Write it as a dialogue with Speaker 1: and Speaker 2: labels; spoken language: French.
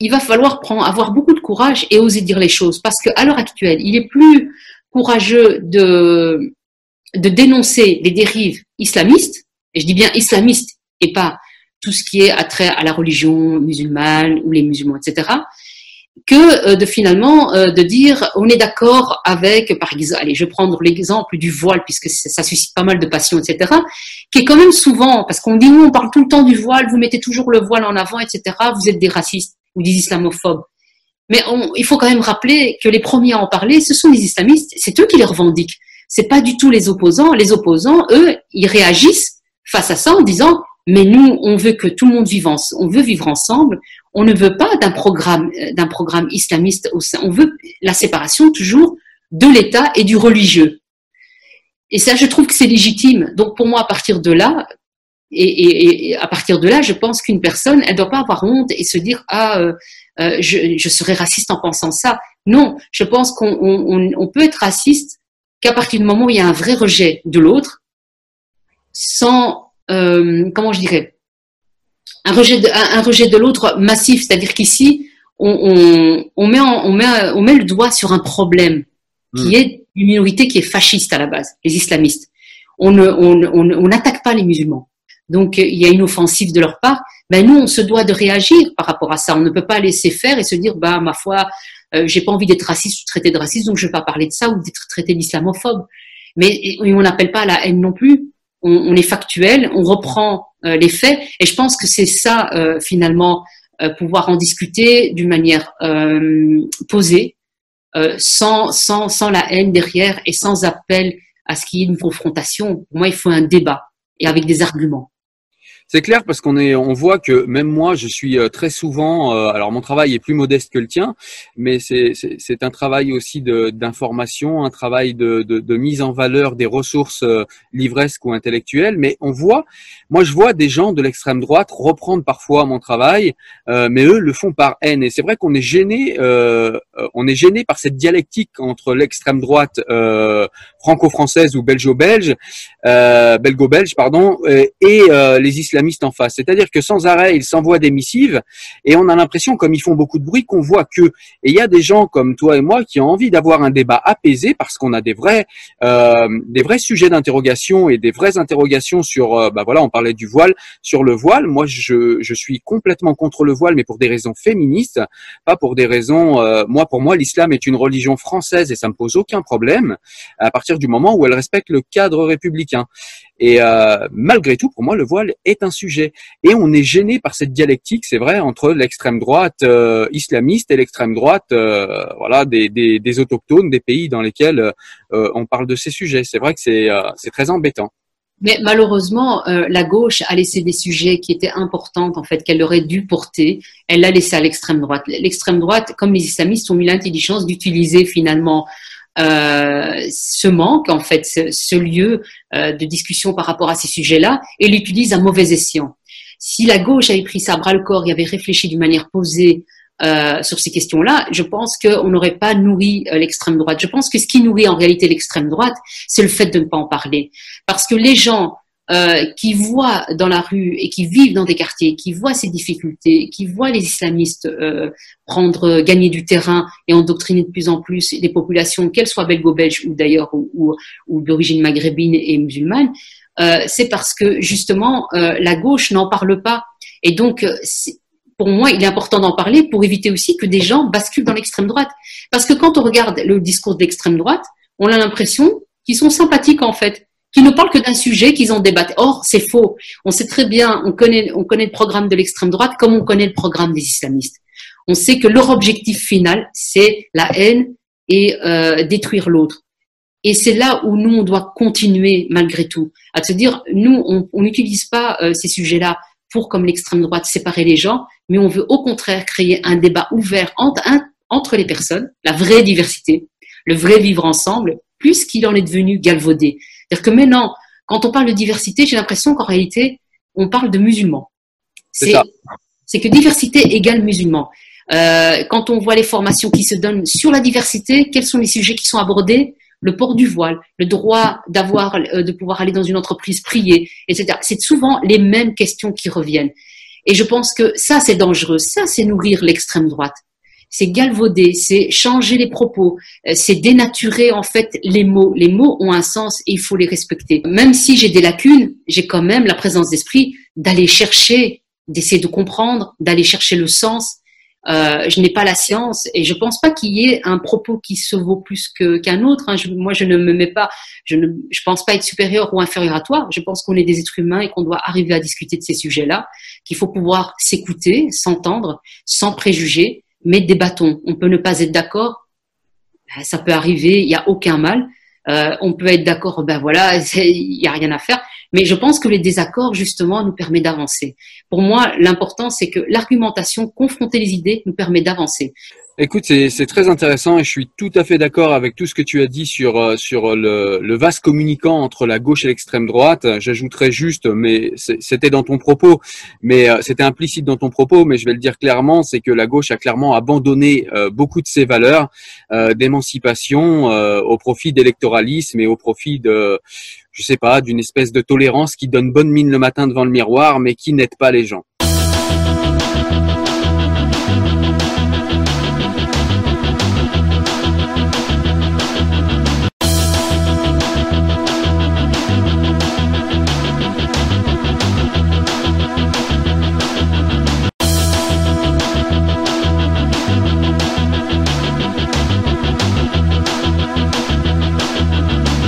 Speaker 1: il va falloir avoir beaucoup de courage et oser dire les choses. Parce qu'à l'heure actuelle, il est plus courageux de, de dénoncer les dérives islamistes, et je dis bien islamistes et pas tout ce qui est attrait à la religion musulmane ou les musulmans, etc., que euh, de finalement euh, de dire on est d'accord avec, par exemple, allez, je vais prendre l'exemple du voile puisque ça suscite pas mal de passion, etc., qui est quand même souvent, parce qu'on dit, nous, on parle tout le temps du voile, vous mettez toujours le voile en avant, etc., vous êtes des racistes ou des islamophobes. Mais il faut quand même rappeler que les premiers à en parler, ce sont les islamistes, c'est eux qui les revendiquent. C'est pas du tout les opposants. Les opposants, eux, ils réagissent face à ça en disant, mais nous, on veut que tout le monde vive ensemble, on veut vivre ensemble, on ne veut pas d'un programme, euh, d'un programme islamiste on veut la séparation toujours de l'État et du religieux. Et ça, je trouve que c'est légitime. Donc pour moi, à partir de là, et, à partir de là, je pense qu'une personne, elle ne doit pas avoir honte et se dire ah, euh, euh, je, je, serais raciste en pensant ça. Non, je pense qu'on on, peut être raciste qu'à partir du moment où il y a un vrai rejet de l'autre, sans euh, comment je dirais un rejet de, un, rejet de l'autre massif, c'est-à-dire qu'ici on, on, on, met on, met, on met le doigt sur un problème qui hmm. est une minorité qui est fasciste à la base, les islamistes. On n'attaque on, pas les musulmans. Donc il y a une offensive de leur part. Ben nous, on se doit de réagir par rapport à ça. On ne peut pas laisser faire et se dire, bah ma foi, euh, j'ai pas envie d'être raciste ou traité de raciste, donc je vais pas parler de ça ou d'être traité d'islamophobe. Mais on n'appelle pas à la haine non plus. On, on est factuel, on reprend euh, les faits, et je pense que c'est ça euh, finalement pouvoir en discuter d'une manière posée, sans, sans, sans la haine derrière et sans appel à ce qu'il y ait une confrontation. Pour moi, il faut un débat et avec des arguments.
Speaker 2: C'est clair parce qu'on est, on voit que même moi, je suis euh, très souvent. Euh, alors mon travail est plus modeste que le tien, mais c'est un travail aussi d'information, un travail de, de, de, mise en valeur des ressources euh, livresques ou intellectuelles. Mais on voit, moi je vois des gens de l'extrême droite reprendre parfois mon travail, mais eux le font par haine. Et c'est vrai qu'on est gêné, on est gêné par cette dialectique entre l'extrême droite franco-française ou belgeo-belge, belgo-belge pardon, et les islamistes en face. C'est-à-dire que sans arrêt, ils s'envoient des missives et on a l'impression, comme ils font beaucoup de bruit, qu'on voit que. Et il y a des gens comme toi et moi qui ont envie d'avoir un débat apaisé parce qu'on a des vrais, euh, des vrais sujets d'interrogation et des vraies interrogations sur, euh, bah voilà, on parlait du voile, sur le voile. Moi, je, je suis complètement contre le voile, mais pour des raisons féministes, pas pour des raisons. Euh, moi, pour moi, l'islam est une religion française et ça me pose aucun problème à partir du moment où elle respecte le cadre républicain. Et euh, malgré tout, pour moi, le voile est un sujet. Et on est gêné par cette dialectique, c'est vrai, entre l'extrême droite euh, islamiste et l'extrême droite, euh, voilà, des, des, des, autochtones, des pays dans lesquels on parle de ces sujets. C'est vrai que c'est c'est très embêtant.
Speaker 1: Mais malheureusement, la gauche a laissé des sujets qui étaient importants, en fait, qu'elle aurait dû porter. Elle l'a laissé à l'extrême droite. L'extrême droite, comme les islamistes, ont eu l'intelligence d'utiliser finalement euh, ce manque, en fait, ce, lieu euh, de discussion par rapport à ces sujets-là, et l'utilise à mauvais escient. Si la gauche avait pris ça à bras le corps et avait réfléchi d'une manière posée euh, sur ces questions-là, je pense qu'on n'aurait pas nourri l'extrême droite. Je pense que ce qui nourrit en réalité l'extrême droite, c'est le fait de ne pas en parler. Parce que les gens euh, qui voient dans la rue et qui vivent dans des quartiers, qui voient ces difficultés, qui voient les islamistes euh, prendre, euh, gagner du terrain et endoctriner de plus en plus des populations, qu'elles soient belgo-belges ou d'ailleurs ou, ou, d'origine maghrébine et musulmane, euh, c'est parce que justement la gauche n'en parle pas. Et donc, pour moi, il est important d'en parler pour éviter aussi que des gens basculent dans l'extrême droite. Parce que quand on regarde le discours d'extrême droite, on a l'impression qu'ils sont sympathiques en fait qui ne parlent que d'un sujet qu'ils ont débattu. Or, c'est faux. On sait très bien, on connaît, on connaît le programme de l'extrême droite comme on connaît le programme des islamistes. On sait que leur objectif final, c'est la haine et euh, détruire l'autre. Et c'est là où nous, on doit continuer malgré tout, à se dire, nous, on n'utilise pas euh, ces sujets-là pour, comme l'extrême droite, séparer les gens, mais on veut au contraire créer un débat ouvert entre, entre les personnes, la vraie diversité, le vrai vivre ensemble, plus qu'il en est devenu galvaudé. C'est-à-dire que maintenant, quand on parle de diversité, j'ai l'impression qu'en réalité, on parle de musulmans. C'est que diversité égale musulmans. Euh, quand on voit les formations qui se donnent sur la diversité, quels sont les sujets qui sont abordés? Le port du voile, le droit d'avoir, euh, de pouvoir aller dans une entreprise prier, etc. C'est souvent les mêmes questions qui reviennent. Et je pense que ça, c'est dangereux. Ça, c'est nourrir l'extrême droite. C'est galvauder, c'est changer les propos, euh, c'est dénaturer en fait les mots. Les mots ont un sens et il faut les respecter. Même si j'ai des lacunes, j'ai quand même la présence d'esprit d'aller chercher, d'essayer de comprendre, d'aller chercher le sens euh, je n'ai pas la science et je pense pas qu'il y ait un propos qui se vaut plus qu'un autre. Hein. moi, je ne me mets pas, je ne je pense pas être supérieur ou inférieur à toi. Je pense qu'on est des êtres humains et qu'on doit arriver à discuter de ces sujets-là, qu'il faut pouvoir s'écouter, s'entendre, sans préjugés, mais débattons. On peut ne pas être d'accord, ben, ça peut arriver, il n'y a aucun mal. Euh, on peut être d'accord, ben voilà, il n'y a rien à faire. Mais je pense que les désaccords, justement, nous permet d'avancer. Pour moi, l'important, c'est que l'argumentation, confronter les idées, nous permet d'avancer.
Speaker 2: Écoute, c'est très intéressant et je suis tout à fait d'accord avec tout ce que tu as dit sur euh, sur le, le vaste communicant entre la gauche et l'extrême droite. J'ajouterais juste, mais c'était dans ton propos, mais euh, c'était implicite dans ton propos, mais je vais le dire clairement, c'est que la gauche a clairement abandonné euh, beaucoup de ses valeurs d'émancipation au profit d'électoralisme et au profit de je sais pas, d'une espèce de tolérance qui donne bonne mine le matin devant le miroir, mais qui n'aide pas les gens.